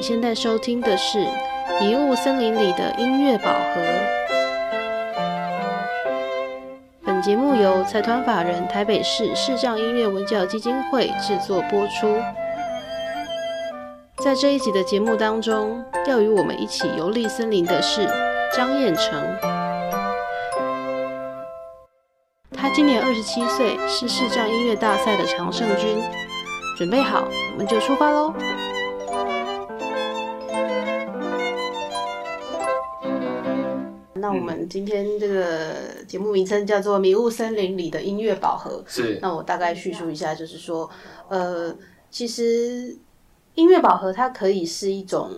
你现在收听的是《迷雾森林里的音乐宝盒》。本节目由财团法人台北市视障音乐文教基金会制作播出。在这一集的节目当中，要与我们一起游历森林的是张彦成。他今年二十七岁，是视障音乐大赛的常胜军。准备好，我们就出发喽！今天这个节目名称叫做《迷雾森林里的音乐宝盒》。是，那我大概叙述一下，就是说，呃，其实音乐宝盒它可以是一种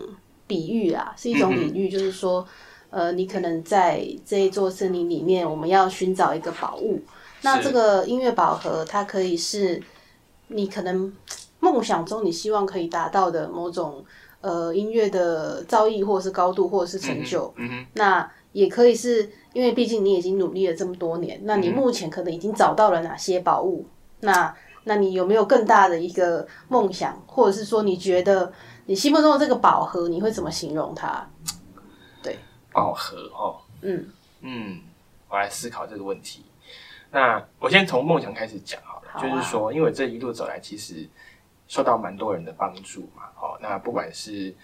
比喻啊，是一种隐喻，就是说，呃，你可能在这一座森林里面，我们要寻找一个宝物。那这个音乐宝盒，它可以是你可能梦想中你希望可以达到的某种呃音乐的造诣，或者是高度，或者是成就。嗯哼，那也可以是因为毕竟你已经努力了这么多年，那你目前可能已经找到了哪些宝物？那那你有没有更大的一个梦想，或者是说你觉得你心目中的这个宝盒，你会怎么形容它？对宝盒哦，嗯嗯，我来思考这个问题。那我先从梦想开始讲好了，好啊就是说，因为这一路走来，其实受到蛮多人的帮助嘛。哦，那不管是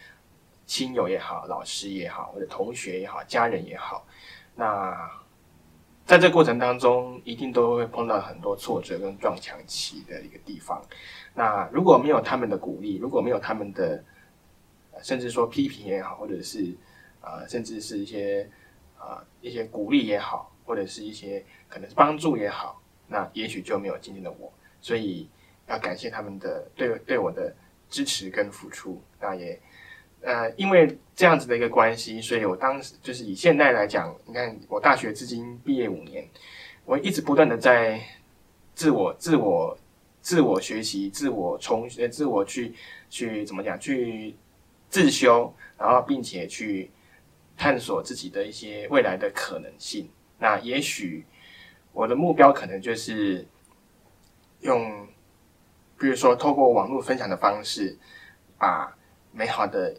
亲友也好，老师也好，或者同学也好，家人也好，那在这过程当中，一定都会碰到很多挫折跟撞墙期的一个地方。那如果没有他们的鼓励，如果没有他们的，甚至说批评也好，或者是呃，甚至是一些呃一些鼓励也好，或者是一些可能是帮助也好，那也许就没有今天的我。所以要感谢他们的对对我的支持跟付出。那也呃，因为这样子的一个关系，所以我当时就是以现在来讲，你看我大学至今毕业五年，我一直不断的在自我自我自我学习、自我重学、自我去去怎么讲去自修，然后并且去探索自己的一些未来的可能性。那也许我的目标可能就是用，比如说透过网络分享的方式，把美好的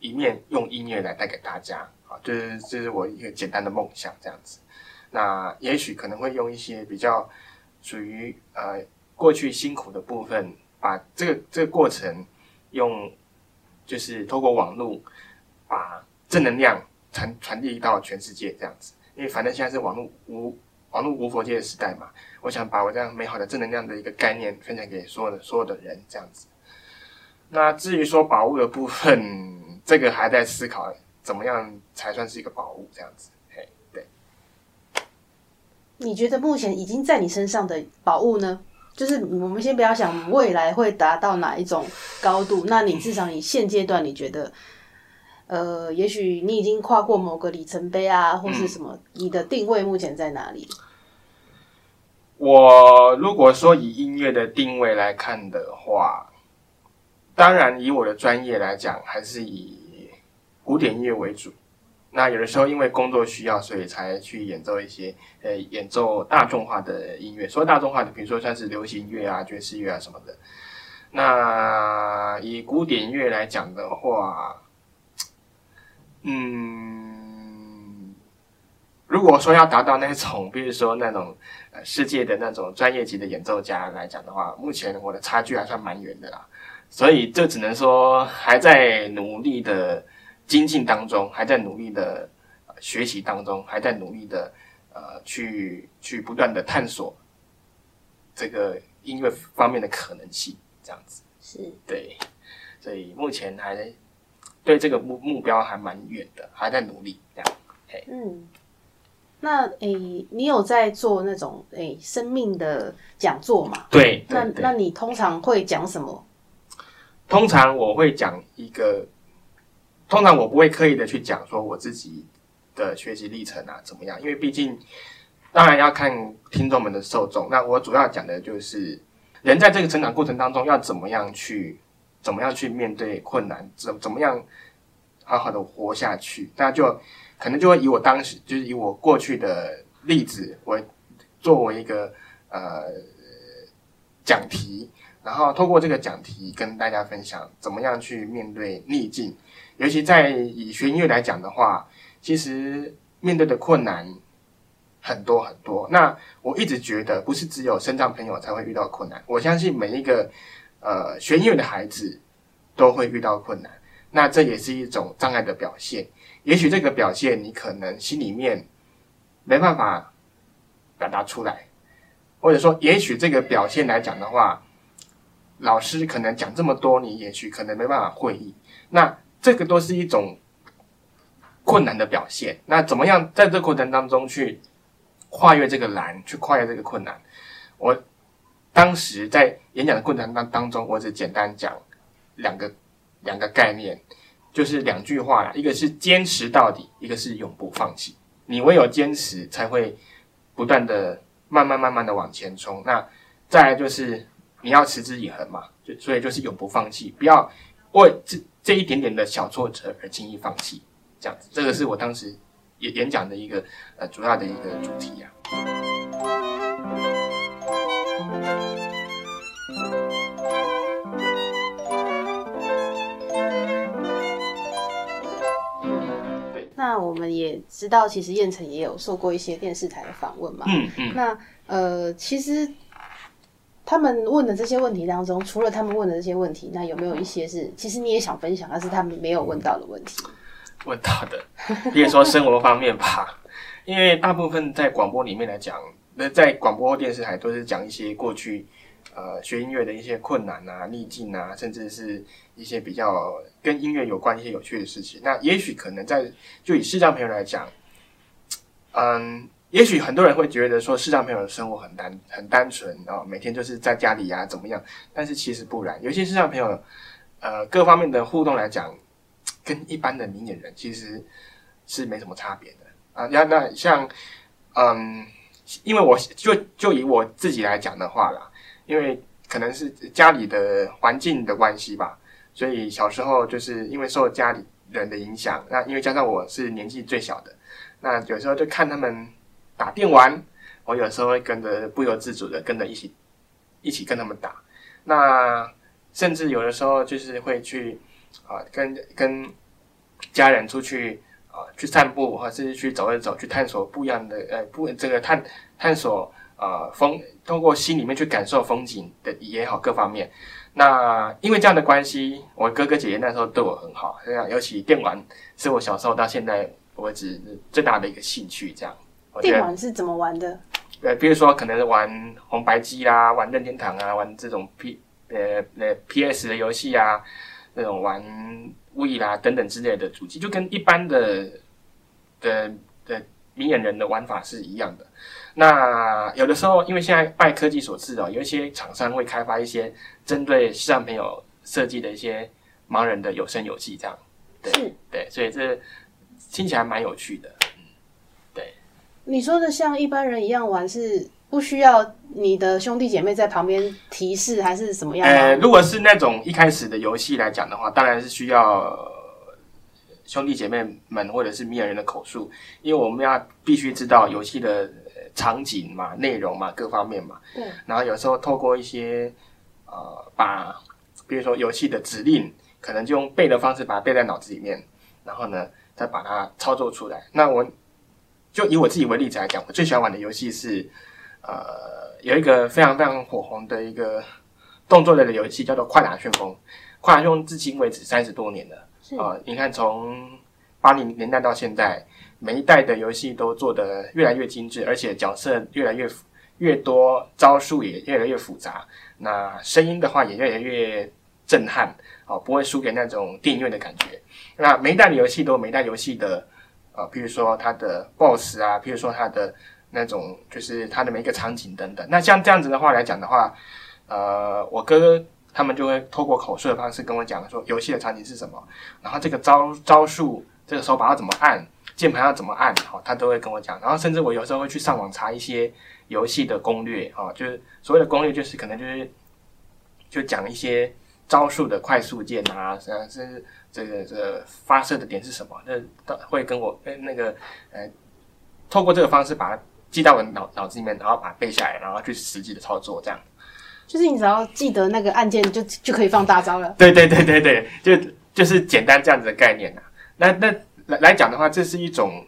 一面用音乐来带给大家。啊，这是这是我一个简单的梦想，这样子。那也许可能会用一些比较属于呃过去辛苦的部分，把这个这个过程用就是透过网络把正能量传传递到全世界这样子。因为反正现在是网络无网络无佛界的时代嘛，我想把我这样美好的正能量的一个概念分享给所有的所有的人这样子。那至于说宝物的部分，这个还在思考怎么样才算是一个宝物这样子。嘿，对。你觉得目前已经在你身上的宝物呢？就是我们先不要想未来会达到哪一种高度，那你至少你现阶段你觉得，呃，也许你已经跨过某个里程碑啊，或是什么，你的定位目前在哪里？我如果说以音乐的定位来看的话，当然以我的专业来讲，还是以古典音乐为主。那有的时候因为工作需要，所以才去演奏一些呃演奏大众化的音乐。说大众化的，比如说像是流行乐啊、爵士乐啊什么的。那以古典乐来讲的话，嗯，如果说要达到那种，比如说那种呃世界的那种专业级的演奏家来讲的话，目前我的差距还算蛮远的啦。所以这只能说还在努力的精进当中，还在努力的、呃学习当中，还在努力的呃去去不断的探索这个音乐方面的可能性，这样子。是对，所以目前还对这个目目标还蛮远的，还在努力这样。嗯，那诶、你有在做那种诶、生命的讲座吗？对，那那你通常会讲什么？通常我会讲一个，通常我不会刻意的去讲说我自己的学习历程啊怎么样，因为毕竟当然要看听众们的受众。那我主要讲的就是人在这个成长过程当中要怎么样去，怎么样去面对困难，怎怎么样好好的活下去。那就可能就会以我当时就是以我过去的例子我作为一个呃讲题，然后透过这个讲题跟大家分享怎么样去面对逆境，尤其在以学音乐来讲的话，其实面对的困难很多很多。那我一直觉得不是只有身障朋友才会遇到困难，我相信每一个呃学音乐的孩子都会遇到困难。那这也是一种障碍的表现。也许这个表现你可能心里面没办法表达出来，或者说，也许这个表现来讲的话，老师可能讲这么多，你也许可能没办法会意。那这个都是一种困难的表现。那怎么样在这过程当中去跨越这个难，去跨越这个困难？我当时在演讲的过程当当中，我只简单讲两个两个概念。就是两句话啦，一个是坚持到底，一个是永不放弃。你唯有坚持，才会不断的慢慢慢慢的往前冲。那再来就是你要持之以恒嘛，就所以就是永不放弃，不要为这这一点点的小挫折而轻易放弃。这样子，这个是我当时演演讲的一个呃主要的一个主题呀。那我们也知道，其实燕城也有受过一些电视台的访问嘛。嗯嗯。那呃，其实他们问的这些问题当中，除了他们问的这些问题，那有没有一些是其实你也想分享，但是他们没有问到的问题？问到的，比如说生活方面吧，因为大部分在广播里面来讲，那在广播电视台都是讲一些过去。呃，学音乐的一些困难啊、逆境啊，甚至是一些比较跟音乐有关一些有趣的事情。那也许可能在就以视障朋友来讲，嗯，也许很多人会觉得说视障朋友的生活很单很单纯啊，每天就是在家里呀怎么样？但是其实不然，有些视障朋友，呃，各方面的互动来讲，跟一般的明眼人其实是没什么差别的啊。那那像嗯，因为我就就以我自己来讲的话啦。因为可能是家里的环境的关系吧，所以小时候就是因为受家里人的影响，那因为加上我是年纪最小的，那有时候就看他们打电玩，我有时候会跟着不由自主的跟着一起一起跟他们打，那甚至有的时候就是会去啊跟跟家人出去啊去散步，或者是去走一走，去探索不一样的呃不这个探探索。呃，风通过心里面去感受风景的也好，各方面。那因为这样的关系，我哥哥姐姐那时候对我很好。这样，尤其电玩是我小时候到现在为止最大的一个兴趣。这样，电玩是怎么玩的？呃，比如说可能玩红白机啦，玩任天堂啊，玩这种 P 呃呃 PS 的游戏啊，那种玩 V 啦等等之类的主机，就跟一般的的的明眼人的玩法是一样的。那有的时候，因为现在拜科技所赐哦，有一些厂商会开发一些针对视障朋友设计的一些盲人的有声游戏，这样，对对，所以这听起来蛮有趣的。你说的像一般人一样玩，是不需要你的兄弟姐妹在旁边提示，还是什么样？呃，如果是那种一开始的游戏来讲的话，当然是需要兄弟姐妹们或者是迷人的口述，因为我们要必须知道游戏的。场景嘛，内容嘛，各方面嘛。对。然后有时候透过一些呃，把比如说游戏的指令，可能就用背的方式把它背在脑子里面，然后呢，再把它操作出来。那我就以我自己为例子来讲，我最喜欢玩的游戏是呃，有一个非常非常火红的一个动作类的游戏，叫做《快打旋风》。《快打旋风》至今为止三十多年了。啊，你看从八零年代到现在。每一代的游戏都做得越来越精致，而且角色越来越越多，招数也越来越复杂。那声音的话也越来越震撼，哦，不会输给那种电影院的感觉。那每一代的游戏都有每一代游戏的，啊，比如说它的 BOSS 啊，比如说它的那种就是它的每一个场景等等。那像这样子的话来讲的话，呃，我哥哥他们就会透过口述的方式跟我讲说游戏的场景是什么，然后这个招招数，这个手把要怎么按。键盘要怎么按？哈，他都会跟我讲。然后甚至我有时候会去上网查一些游戏的攻略，哈，就是所谓的攻略，就是可能就是就讲一些招数的快速键啊，甚至这个这个发射的点是什么，那会跟我跟那个呃，透过这个方式把它记到我脑脑子里面，然后把它背下来，然后去实际的操作这样。就是你只要记得那个按键，就就可以放大招了。对对对对对，就就是简单这样子的概念啊、那那来来讲的话，这是一种，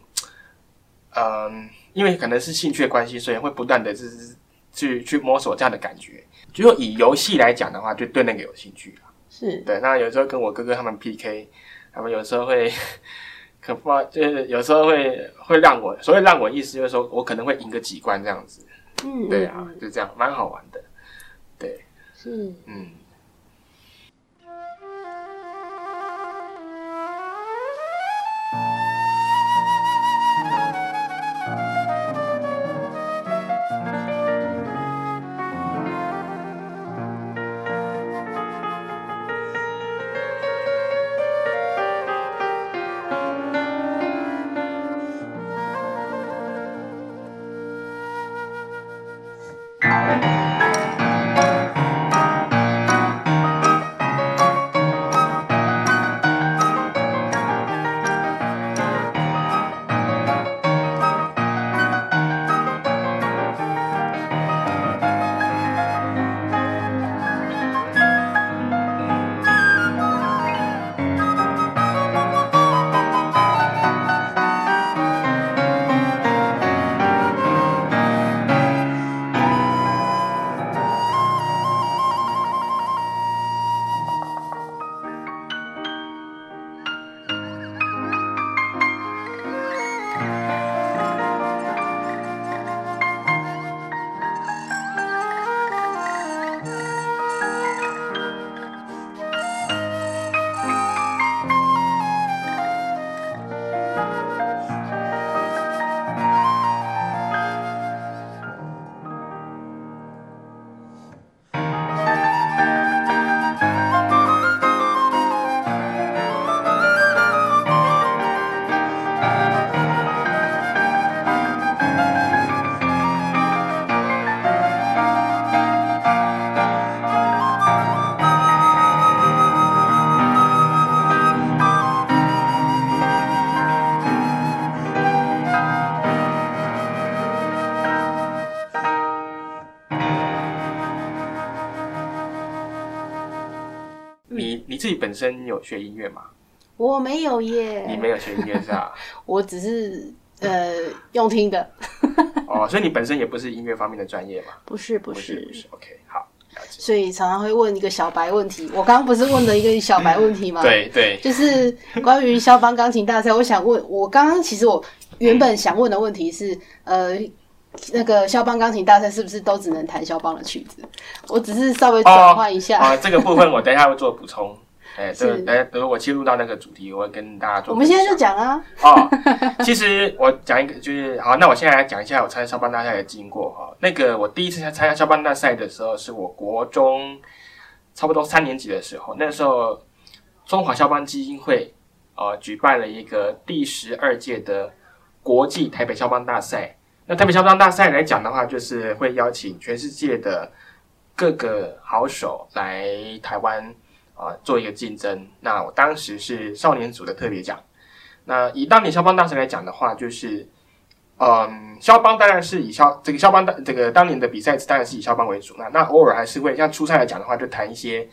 嗯，因为可能是兴趣的关系，所以会不断的就是去去摸索这样的感觉。如果以游戏来讲的话，就对那个有兴趣啊是，对，那有时候跟我哥哥他们 PK，他们有时候会，可不就是有时候会会让我，所以让我意思就是说我可能会赢个几关这样子。嗯，对啊就这样，蛮好玩的。对，是。嗯。本身有学音乐吗？我没有耶，你没有学音乐是吧？我只是呃用听的，哦，所以你本身也不是音乐方面的专业嘛？不是不不是是不是，OK，好。所以常常会问一个小白问题。我刚刚不是问了一个小白问题吗？，对对，就是关于肖邦钢琴大赛，我想问，我刚刚其实我原本想问的问题是，呃。那个肖邦钢琴大赛是不是都只能弹肖邦的曲子？我只是稍微转换一下。啊，这个部分我等一下会做补充。哎，这是个哎，等我切入到那个主题，我会跟大家做。我们现在就讲啊，哦，其实我讲一个，就是好，那我现在来讲一下我参加肖邦大赛的经过哈。那个我第一次参加肖邦大赛的时候，是我国中差不多三年级的时候，那时候中华肖邦基金会呃举办了一个第十二届的国际台北肖邦大赛。那台北肖邦大赛来讲的话，就是会邀请全世界的各个好手来台湾啊、做一个竞争。那我当时是少年组的特别奖。那以当年肖邦大赛来讲的话，就是，嗯，肖邦当然是以肖这个肖邦的这个当年的比赛当然是以肖邦为主。那那偶尔还是会像初赛来讲的话，就弹一些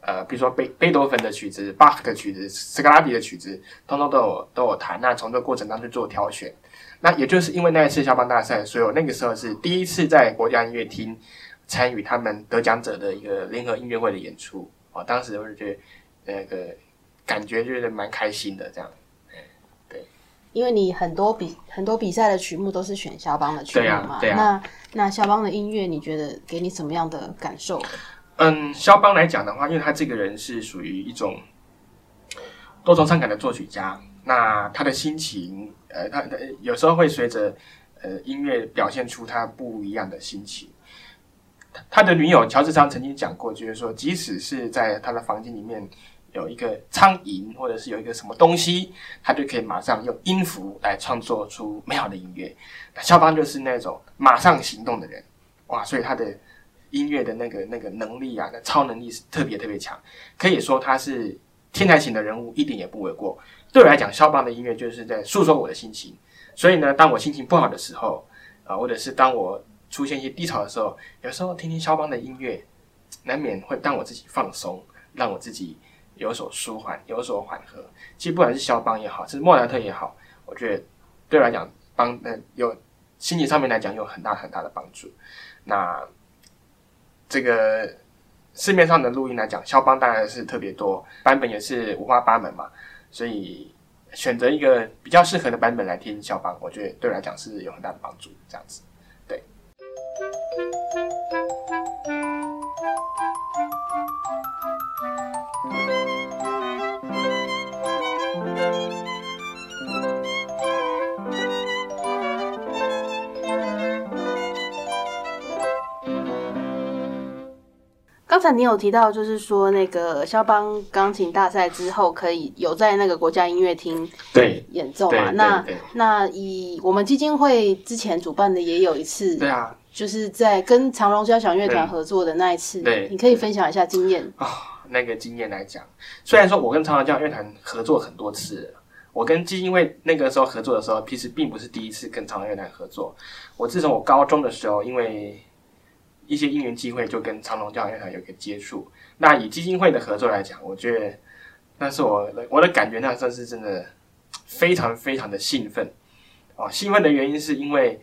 呃，比如说贝贝多芬的曲子、巴赫的曲子、斯卡拉底的曲子，通通都有都有弹。那从这个过程当中做挑选。那也就是因为那一次肖邦大赛，所以我那个时候是第一次在国家音乐厅参与他们得奖者的一个联合音乐会的演出。哦，当时我就觉得那个感觉就是蛮开心的这样。因为你很多比很多比赛的曲目都是选肖邦的曲目对啊嘛。对啊那那肖邦的音乐，你觉得给你什么样的感受？嗯，肖邦来讲的话，因为他这个人是属于一种多愁善感的作曲家，那他的心情，呃，他他有时候会随着呃音乐表现出他不一样的心情。他的女友乔治桑曾经讲过，就是说，即使是在他的房间里面有一个苍蝇，或者是有一个什么东西，他就可以马上用音符来创作出美好的音乐。那肖邦就是那种马上行动的人，哇，所以他的音乐的那个那个能力啊，那超能力是特别特别强，可以说他是天才型的人物，一点也不为过。对我来讲，肖邦的音乐就是在诉说我的心情。所以呢，当我心情不好的时候，啊、或者是当我出现一些低潮的时候，有时候听听肖邦的音乐，难免会让我自己放松，让我自己有所舒缓，有所缓和。其实不管是肖邦也好，是莫扎特也好，我觉得对我来讲帮呃有心理上面来讲有很大很大的帮助。那这个市面上的录音来讲，肖邦当然是特别多，版本也是五花八门嘛，所以选择一个比较适合的版本来听肖邦，我觉得对我来讲是有很大的帮助。这样子，对。刚才你有提到，就是说那个肖邦钢琴大赛之后，可以有在那个国家音乐厅对演奏嘛？那那以我们基金会之前主办的也有一次，对啊，就是在跟长隆交响乐团合作的那一次，对你可以分享一下经验哦。那个经验来讲，虽然说我跟长隆交响乐团合作很多次了，我跟基金会那个时候合作的时候，其实并不是第一次跟长隆乐团合作。我自从我高中的时候，因为一些因缘机会，就跟长隆交响乐团有一个接触。那以基金会的合作来讲，我觉得那是我的我的感觉，那算是真的非常非常的兴奋哦。兴奋的原因是因为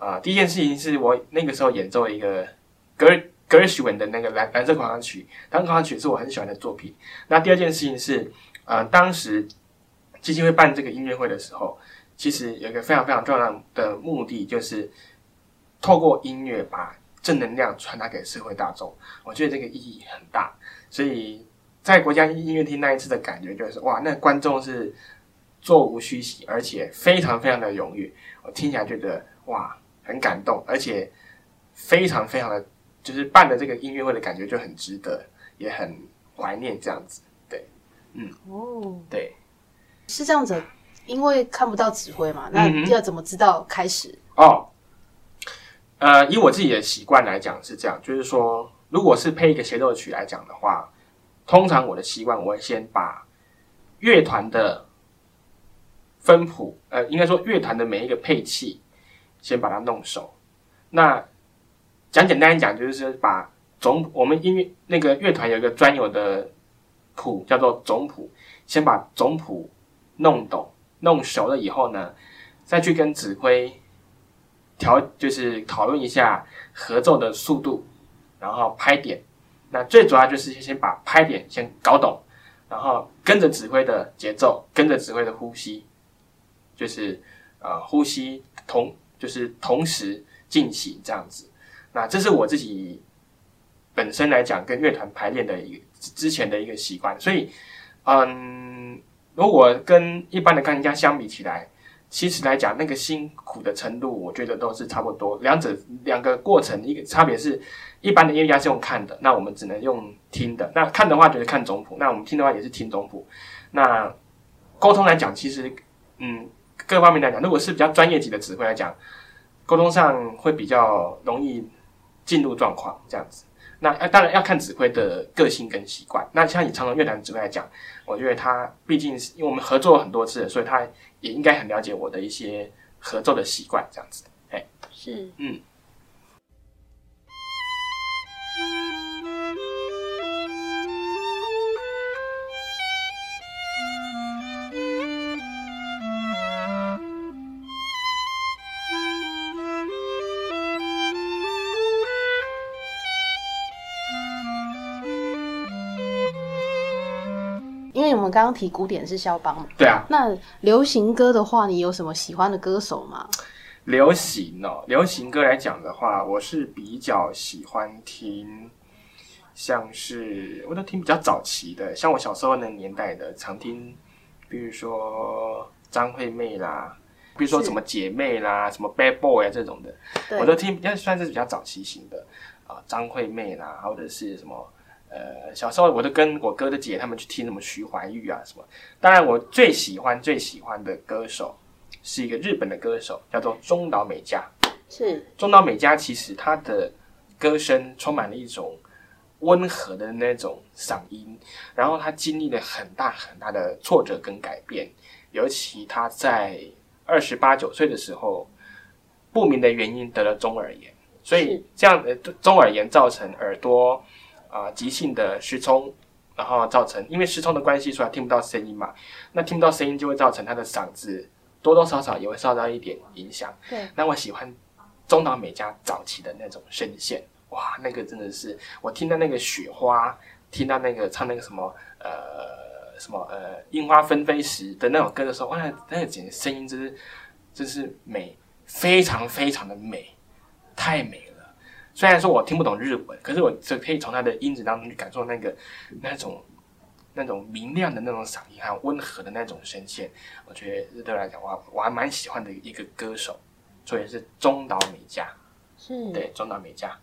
啊、第一件事情是我那个时候演奏一个格格尔许文的那个蓝蓝色狂想曲，蓝色狂想曲是我很喜欢的作品。那第二件事情是，呃，当时基金会办这个音乐会的时候，其实有一个非常非常重要的目的，就是透过音乐把正能量传达给社会大众。我觉得这个意义很大，所以在国家音乐厅那一次的感觉就是，哇，那观众是座无虚席，而且非常非常的踊跃。我听起来觉得哇，很感动，而且非常非常的，就是办的这个音乐会的感觉就很值得，也很怀念这样子。对，嗯哦，对，是这样子，因为看不到指挥嘛，那要怎么知道开始？哦，呃，以我自己的习惯来讲是这样，就是说，如果是配一个协奏曲来讲的话，通常我的习惯我会先把乐团的分谱，呃，应该说乐团的每一个配器，先把它弄熟。那讲简单讲，就是把总我们音乐那个乐团有一个专有的谱叫做总谱，先把总谱弄懂、弄熟了以后呢，再去跟指挥调，就是讨论一下合奏的速度，然后拍点。那最主要就是先先把拍点先搞懂，然后跟着指挥的节奏，跟着指挥的呼吸，就是呃呼吸同就是同时进行这样子。那这是我自己本身来讲跟乐团排练的一个之前的一个习惯，所以嗯，如果跟一般的钢琴家相比起来，其实来讲那个辛苦的程度，我觉得都是差不多。两者两个过程，一个差别是，一般的音乐家是用看的，那我们只能用听的。那看的话就是看总谱，那我们听的话也是听总谱。那沟通来讲，其实嗯各方面来讲，如果是比较专业级的指挥来讲，沟通上会比较容易进入状况这样子。那当然要看指挥的个性跟习惯。那像以长隆乐团指挥来讲，我觉得他毕竟是因为我们合作很多次，所以他也应该很了解我的一些合作的习惯这样子。哎，是嗯。们刚刚提古典是肖邦嘛，对啊，那流行歌的话，你有什么喜欢的歌手吗？流行哦，流行歌来讲的话，我是比较喜欢听，像是我都听比较早期的，像我小时候那年代的，常听，比如说张惠妹啦，比如说什么姐妹啦，什么 Bad Boy 啊这种的，我都听，比较算是比较早期型的啊，张惠妹啦，或者是什么。呃，小时候我都跟我哥的姐他们去听什么徐怀钰啊什么。当然，我最喜欢最喜欢的歌手是一个日本的歌手，叫做中岛美嘉。是中岛美嘉其实她的歌声充满了一种温和的那种嗓音，然后她经历了很大很大的挫折跟改变，尤其她在二十八九岁的时候，不明的原因得了中耳炎，所以这样的中耳炎造成耳朵啊急性的失聪，然后造成因为失聪的关系，所以他听不到声音嘛。那听不到声音就会造成他的嗓子多多少少也会受到一点影响。对，那我喜欢中岛美嘉早期的那种声线，哇，那个真的是我听到那个雪花，听到那个唱那个什么呃什么呃樱花纷飞时的那首歌的时候，哇，那个简直声音真是真是美，非常非常的美，太美了。虽然说我听不懂日文，可是我就可以从他的音质当中去感受那个那种那种明亮的那种嗓音，还有温和的那种声线。我觉得这对我来讲，我我还蛮喜欢的一个歌手，所以是中岛美嘉。是，对，中岛美嘉。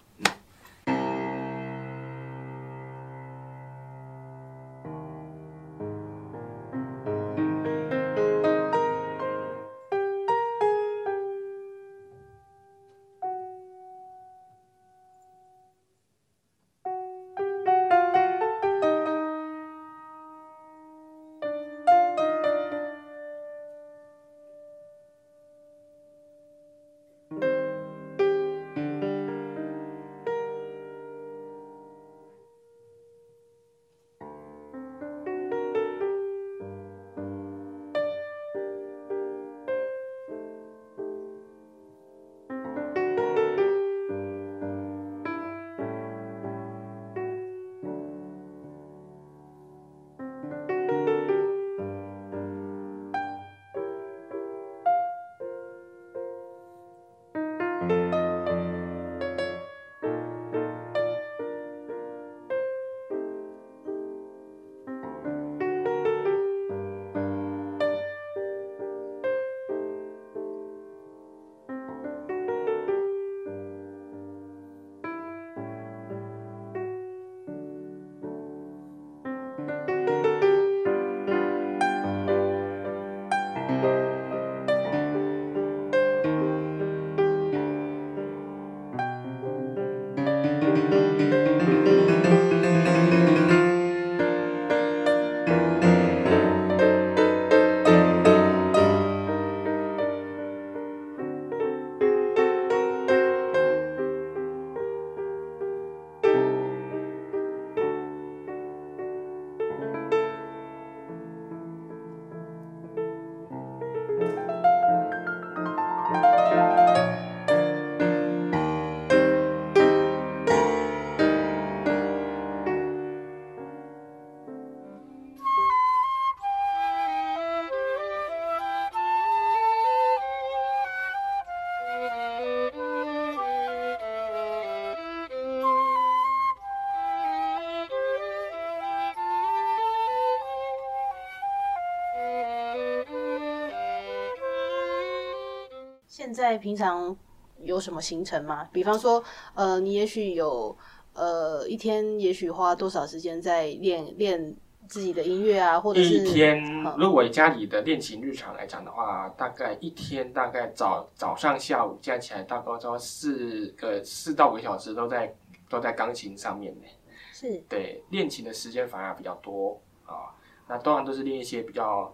在平常有什么行程吗？比方说，呃，你也许有呃一天，也许花多少时间在练练自己的音乐啊，或者是一天嗯，如果以家里的练琴日常来讲的话，大概一天大概早早上下午加起来大概要四个四到五个小时都在都在钢琴上面呢。是对，练琴的时间反而比较多啊。那当然都是练一些比较，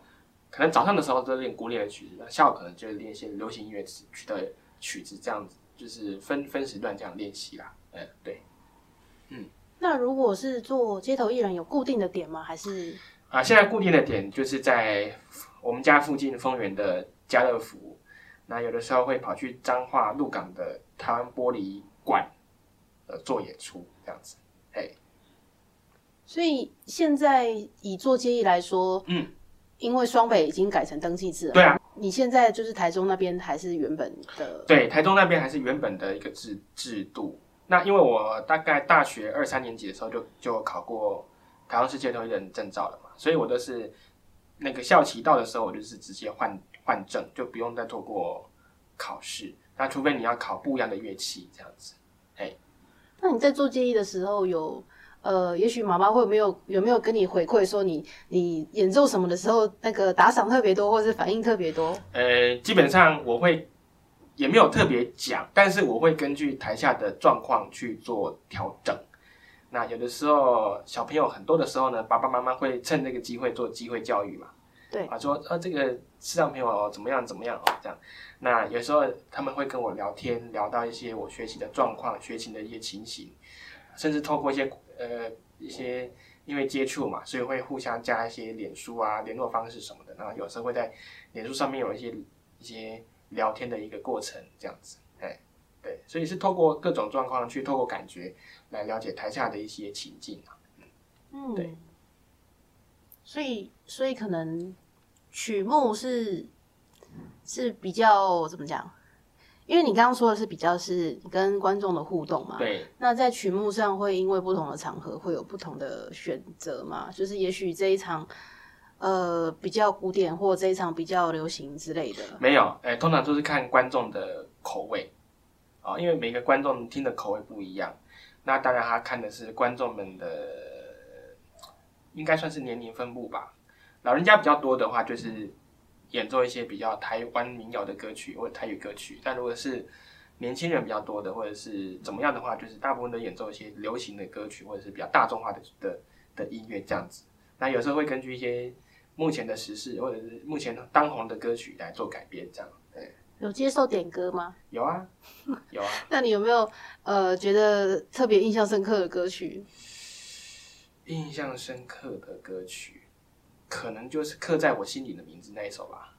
可能早上的时候都练古典的曲子，那下午可能就是练一些流行音乐曲的曲子，这样子就是分分时段这样练习啦。嗯，对。嗯那如果是做街头艺人，有固定的点吗？还是啊，现在固定的点就是在我们家附近丰原的家乐福，那有的时候会跑去彰化鹿港的台湾玻璃馆，呃，做演出这样子。哎，所以现在以做街艺来说，嗯，因为双北已经改成登记制了，对啊，你现在就是台中那边还是原本的，对，台中那边还是原本的一个制制度。那因为我大概大学二三年级的时候就就考过台湾市街头艺人证照了嘛，所以我都是那个校期到的时候，我就是直接换换证，就不用再透过考试。那除非你要考不一样的乐器这样子。那你在做建议的时候有？呃，也许妈妈会有没有有没有跟你回馈说你你演奏什么的时候，那个打赏特别多，或是反应特别多？呃，基本上我会也没有特别讲，但是我会根据台下的状况去做调整。那有的时候小朋友很多的时候呢，爸爸妈妈会趁这个机会做机会教育嘛，对啊，说呃这个视障朋友哦怎么样怎么样哦这样。那有时候他们会跟我聊天，聊到一些我学习的状况、学习的一些情形。甚至透过一些呃一些因为接触嘛，所以会互相加一些脸书啊联络方式什么的，然后有时候会在脸书上面有一些一些聊天的一个过程，这样子，哎，对，所以是透过各种状况去透过感觉来了解台下的一些情境啊。嗯，对。所以，所以可能曲目是是比较怎么讲？因为你刚刚说的是比较是跟观众的互动嘛，对，那在曲目上会因为不同的场合会有不同的选择嘛？就是也许这一场呃比较古典，或这一场比较流行之类的。没有，哎、通常都是看观众的口味啊、因为每个观众听的口味不一样。那当然，他看的是观众们的，应该算是年龄分布吧。老人家比较多的话，就是演奏一些比较台湾民谣的歌曲或者台语歌曲。但如果是年轻人比较多的，或者是怎么样的话，就是大部分都演奏一些流行的歌曲，或者是比较大众化的的的音乐这样子。那有时候会根据一些目前的时事或者是目前当红的歌曲来做改编，这样。对，有接受点歌吗？有啊，有啊。那你有没有呃觉得特别印象深刻的歌曲？印象深刻的歌曲，可能就是刻在我心里的名字那一首吧。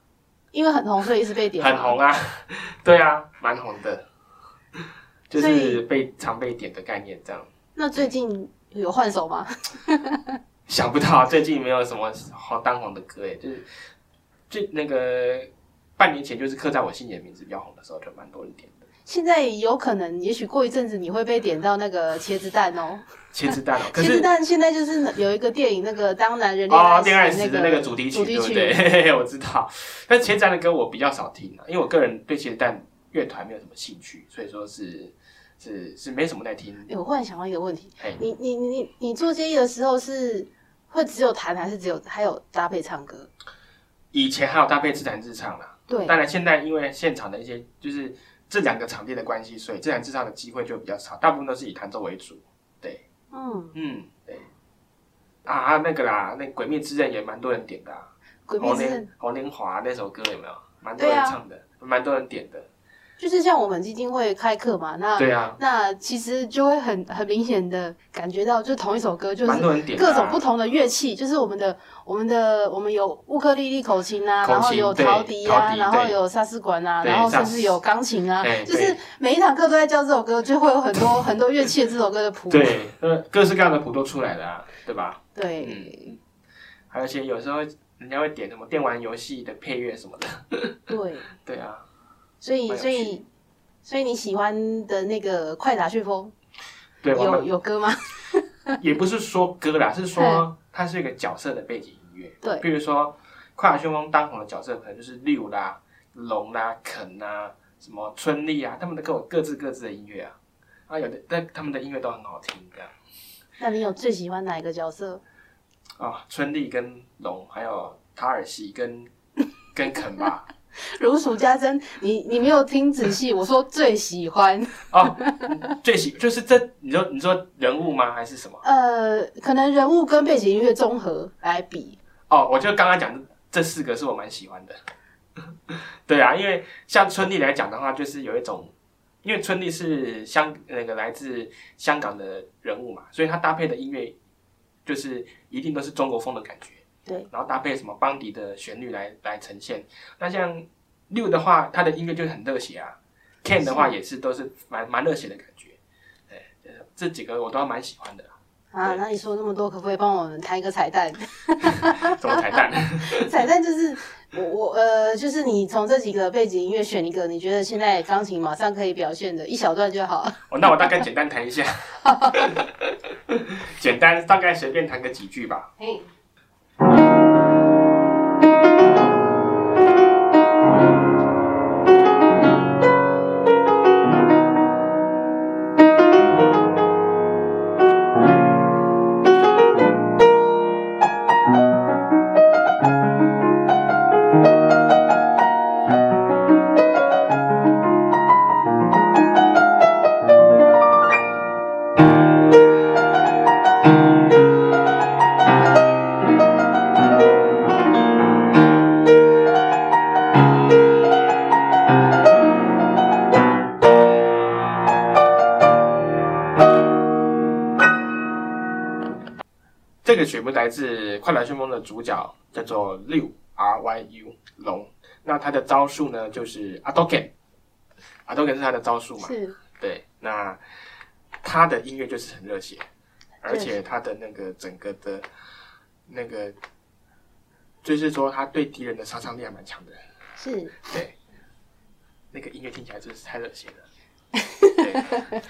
因为很红，所以一直被点。很红。啊，对啊，蛮红的，就是被常被点的概念这样。那最近有换手吗？想不到最近没有什么好当红的歌诶，就是最那个半年前就是刻在我心里的名字比较红的时候，就蛮多人点的。现在有可能，也许过一阵子你会被点到那个茄子蛋哦。茄子蛋哦，可茄子蛋现在就是有一个电影，那个当男人恋爱哦，恋爱时时的那个主题曲，主题曲对不对？我知道。但茄子蛋的歌我比较少听啊，因为我个人对茄子蛋乐团没有什么兴趣，所以说是是是没什么在听。欸我忽然想到一个问题，哎，你你你你你做接艺的时候是会只有弹，还是只有还有搭配唱歌？以前还有搭配自弹自唱啦，对，当然现在因为现场的一些就是这两个场地的关系，所以自然自唱的机会就比较少，大部分都是以弹奏为主。对嗯，嗯，对。啊，那个啦，那《鬼灭之刃》也蛮多人点的、啊，鬼灭之刃红莲红莲华那首歌有没有？蛮多人唱的，蛮多人点的。就是像我们基金会开课嘛，那对啊，那其实就会很很明显的感觉到，就同一首歌，就是各种不同的乐器，就是我们的我们的我们有乌克丽丽口琴啊，然后有陶笛啊，然后有萨斯管啊，然后甚至有钢琴啊，就是每一堂课都在教这首歌，就会有很多 很多乐器的这首歌的谱。对，呃，各式各样的谱都出来了、啊，对吧？对。还有一些有时候人家会点什么电玩游戏的配乐什么的，对，对啊，所以所以所以你喜欢的那个快打旋风？对，有有歌吗？也不是说歌啦，是说它是一个角色的背景音乐。对。比如说快打旋风当红的角色可能就是六啦、龙啦、肯啊、什么春丽啊，他们的各有各自各自的音乐啊，啊有的但他们的音乐都很好听，这样。那你有最喜欢哪一个角色？啊，春丽跟龙还有塔尔西跟跟肯吧，如数家珍，你你没有听仔细，我说最喜欢，哦，最喜就是这，你说你说人物吗？还是什么？呃，可能人物跟背景音乐综合来比，哦，我就刚刚讲的这四个是我蛮喜欢的。对啊，因为像春丽来讲的话，就是有一种，因为春丽是香那个来自香港的人物嘛，所以她搭配的音乐就是一定都是中国风的感觉。对，然后搭配什么邦迪的旋律来来呈现。那像六的话，他的音乐就很热血啊；Ken 的话也是都是蛮蛮热血的感觉。对，这几个我都蛮喜欢的。啊，那你说那么多，可不可以帮我们弹一个彩蛋？什么彩蛋？彩蛋就是我我呃，就是你从这几个背景音乐选一个，你觉得现在钢琴马上可以表现的一小段就好。哦，那我大概简单弹一下，简单大概随便弹个几句吧。嘿，来自《快乐旋风》的主角叫做六 R Y U 龙，那他的招数呢就是阿多根，阿多根是他的招数嘛？是，对，那他的音乐就是很热血，而且他的那个整个的那个，就是说他对敌人的杀伤力还蛮强的，是，对，那个音乐听起来真是太热血了，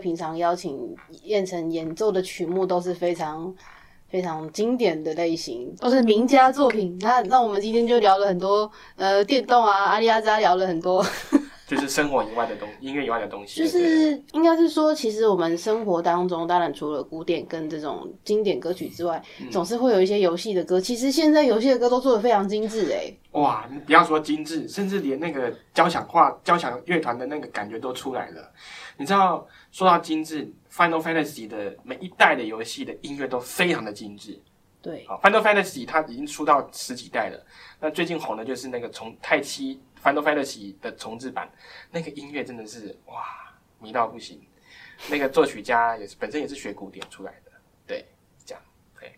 平常邀请燕城演奏的曲目都是非常非常经典的类型，都是名家作品。那那我们今天就聊了很多，呃，电动啊，阿里阿扎聊了很多。就是生活以外的东，音乐以外的东西。就是应该是说，其实我们生活当中，当然除了古典跟这种经典歌曲之外，总是会有一些游戏的歌。其实现在游戏的歌都做的非常精致，哎，哇！你不要说精致，甚至连那个交响化、交响乐团的那个感觉都出来了。你知道，说到精致，Final Fantasy 的每一代的游戏的音乐都非常的精致。对，好，Final Fantasy 它已经出到十几代了。那最近红的就是那个从太七。Final Fantasy 的重置版，那个音乐真的是哇，迷到不行。那个作曲家也是本身也是学古典出来的，对，这样，对，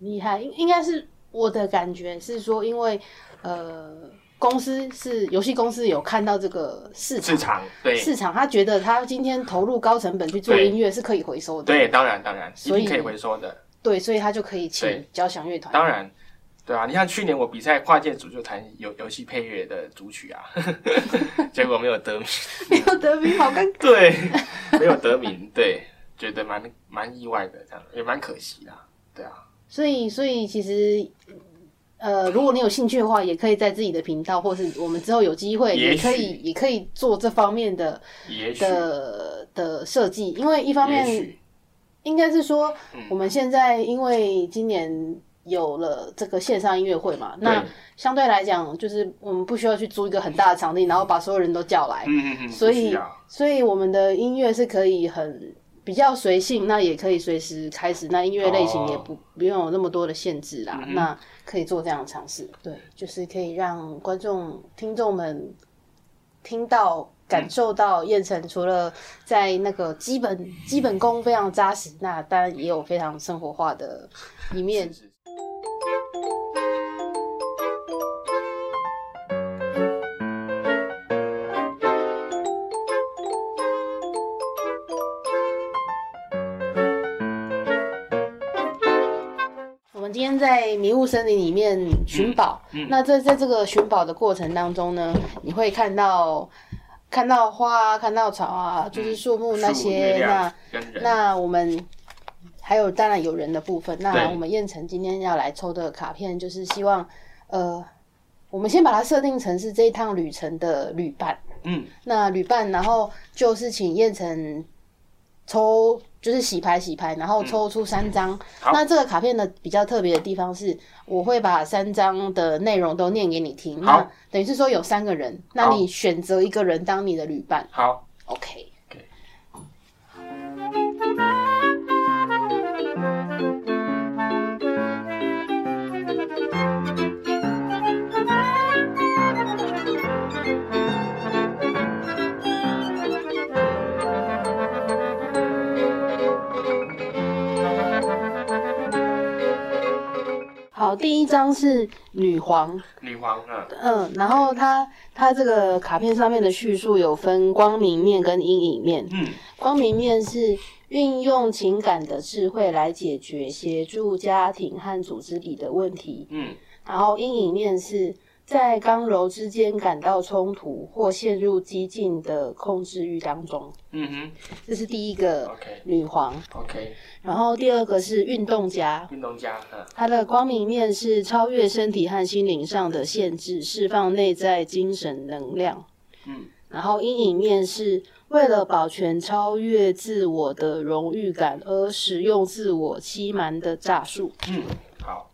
厉害。应应该是我的感觉是说，因为呃，公司是游戏公司有看到这个市场，市场对市场，他觉得他今天投入高成本去做音乐是可以回收的，对，当然当然，所以可以回收的，对，所以他就可以请交响乐团，当然。对啊，你像去年我比赛跨界组就弹游游戏配乐的主曲啊，结果没有得名，没有得名，好尴尬。对，没有得名，对，觉得蛮蛮意外的，这样也蛮可惜的，对啊。所以，所以其实，呃，如果你有兴趣的话，也可以在自己的频道，或是我们之后有机会，也可以也可以做这方面的的的设计，因为一方面应该是说，我们现在因为今年。有了这个线上音乐会嘛？那相对来讲，就是我们不需要去租一个很大的场地，然后把所有人都叫来。嗯嗯嗯。所以，所以我们的音乐是可以很比较随性，那也可以随时开始。那音乐类型也不不用有那么多的限制啦。那可以做这样的尝试，对，就是可以让观众、听众们听到、感受到燕城除了在那个基本基本功非常扎实，那当然也有非常生活化的一面。迷雾森林里面寻宝，那在在这个寻宝的过程当中呢，你会看到看到花，啊看到草啊，就是树木那些。那那我们还有当然有人的部分。那我们燕城今天要来抽的卡片，就是希望呃，我们先把它设定成是这一趟旅程的旅伴。嗯，那旅伴，然后就是请燕城抽。就是洗牌洗牌，然后抽出三张。那这个卡片的比较特别的地方是，我会把三张的内容都念给你听。那等于是说有三个人，那你选择一个人当你的旅伴。好，OK。好，第一张是女皇。女皇啊。嗯，然后它它这个卡片上面的叙述有分光明面跟阴影面。嗯，光明面是运用情感的智慧来解决协助家庭和组织里的问题。嗯，然后阴影面是在刚柔之间感到冲突或陷入激进的控制欲当中。嗯哼，这是第一个女皇。OK。然后第二个是运动家，运动家，它的光明面是超越身体和心灵上的限制，释放内在精神能量。嗯，然后阴影面是为了保全超越自我的荣誉感而使用自我欺瞒的诈术。嗯，好。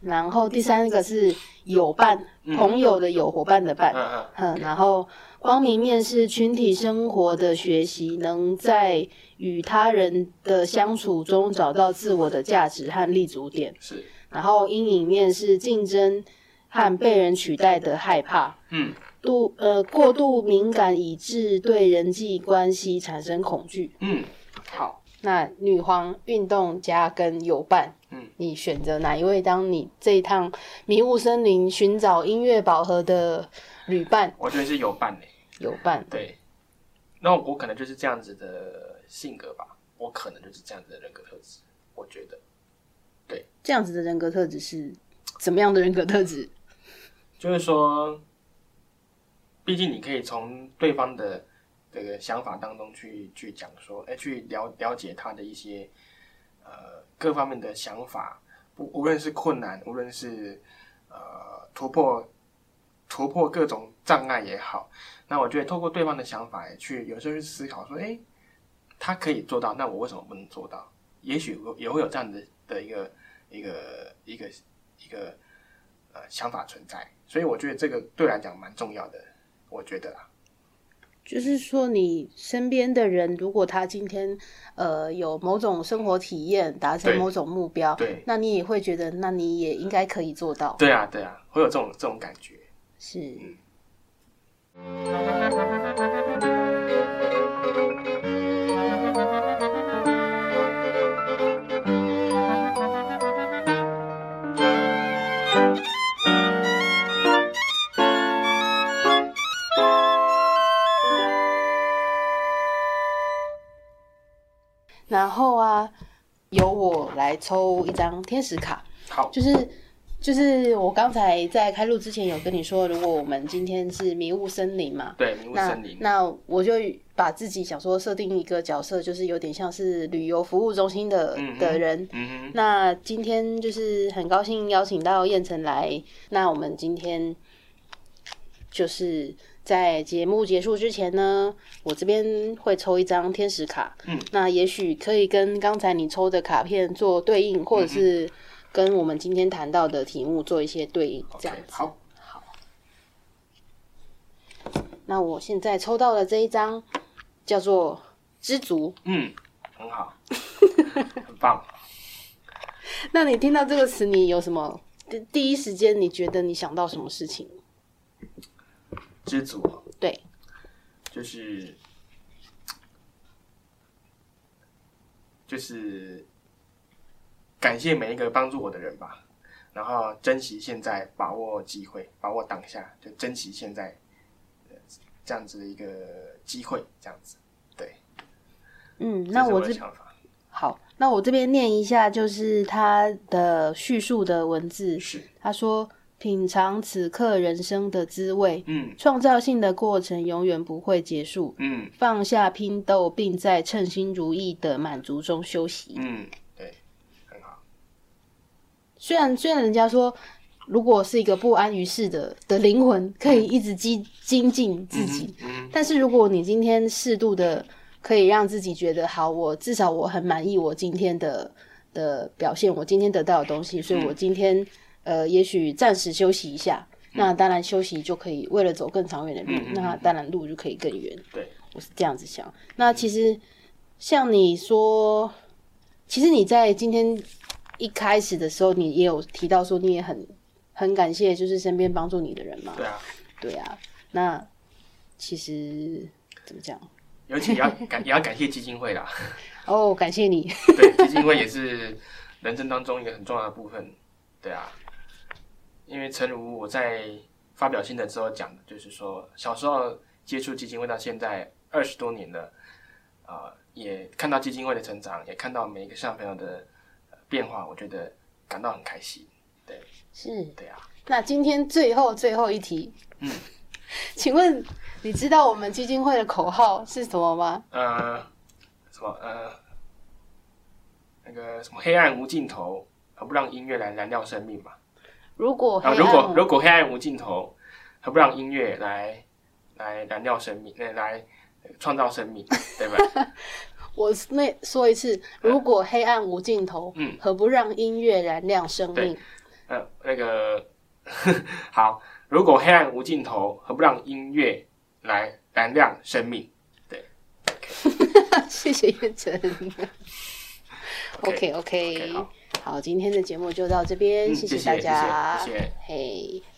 然后第三个是友伴，朋友的友，伙伴的伴。嗯嗯。然后光明面是群体生活的学习，能在。与他人的相处中找到自我的价值和立足点，是。然后阴影面是竞争和被人取代的害怕，嗯，度呃过度敏感以致对人际关系产生恐惧，嗯。好，那女皇运动家跟友伴，嗯，你选择哪一位当你这一趟迷雾森林寻找音乐宝盒的旅伴？我觉得是有伴嘞，有伴。对，那我可能就是这样子的。性格吧，我可能就是这样子的人格特质。我觉得，对，这样子的人格特质是怎么样的人格特质？就是说，毕竟你可以从对方的这个想法当中去去讲说，哎，去了了解他的一些呃各方面的想法，不无论是困难，无论是呃突破突破各种障碍也好，那我觉得透过对方的想法去有时候去思考说，哎。他可以做到，那我为什么不能做到？也许也会有这样的的一个一个一个一个呃想法存在，所以我觉得这个对来讲蛮重要的。我觉得啦，就是说你身边的人，如果他今天呃有某种生活体验，达成某种目标，对，那你也会觉得，那你也应该可以做到。对啊，对啊，会有这种这种感觉。是。然来抽一张天使卡。好，就是就是我刚才在开录之前有跟你说，如果我们今天是迷雾森林嘛，对，迷雾森林，那我就把自己想说设定一个角色，就是有点像是旅游服务中心的的人。嗯那今天就是很高兴邀请到燕城来，那我们今天就是。在节目结束之前呢，我这边会抽一张天使卡，嗯，那也许可以跟刚才你抽的卡片做对应，或者是跟我们今天谈到的题目做一些对应，这样子。好，好。那我现在抽到的这一张叫做知足，嗯，很好，很棒。那你听到这个词，你有什么第第一时间你觉得你想到什么事情？知足，对，就是就是感谢每一个帮助我的人吧，然后珍惜现在，把握机会，把握当下，就珍惜现在，这样子的一个机会，这样子，对，嗯，那我的想法，好，那我这边念一下，就是他的叙述的文字。是，他说：“品尝此刻人生的滋味，嗯创造性的过程永远不会结束。嗯放下拼斗，并在称心如意的满足中休息。嗯，对，很好。虽然虽然人家说，如果是一个不安于世的的灵魂，可以一直精精进自己，嗯但是如果你今天适度的可以让自己觉得好，我至少我很满意我今天的的表现，我今天得到的东西，所以我今天、呃，也许暂时休息一下。那当然，休息就可以为了走更长远的路，那当然路就可以更远。对，我是这样子想。那其实像你说，其实你在今天一开始的时候，你也有提到说，你也很很感谢，就是身边帮助你的人嘛。对啊，对啊，那其实怎么讲？尤其也要感也要感谢基金会啦。哦，感谢你。对，基金会也是人生当中一个很重要的部分。对啊，因为诚如我在发表心得之后讲的，就是说小时候接触基金会到现在二十多年了，呃，也看到基金会的成长，也看到每一个小朋友的呃变化，我觉得感到很开心。对是，对啊，那今天最后最后一题，嗯，请问你知道我们基金会的口号是什么吗？呃，什么呃，那个什么黑暗无尽头，何不让音乐来燃料生命嘛？如果黑啊，如果如果黑暗无尽头，何不让音乐来来燃料生命，来来创造生命，对吧？我那说一次，如果黑暗无尽头，嗯，何不让音乐燃亮生命？呃，那个 好，如果黑暗无尽头，何不让音乐来燃亮生命？对 谢谢叶晨。OK OK OK，好好，今天的节目就到这边，嗯谢谢谢大家，谢谢谢谢嘿。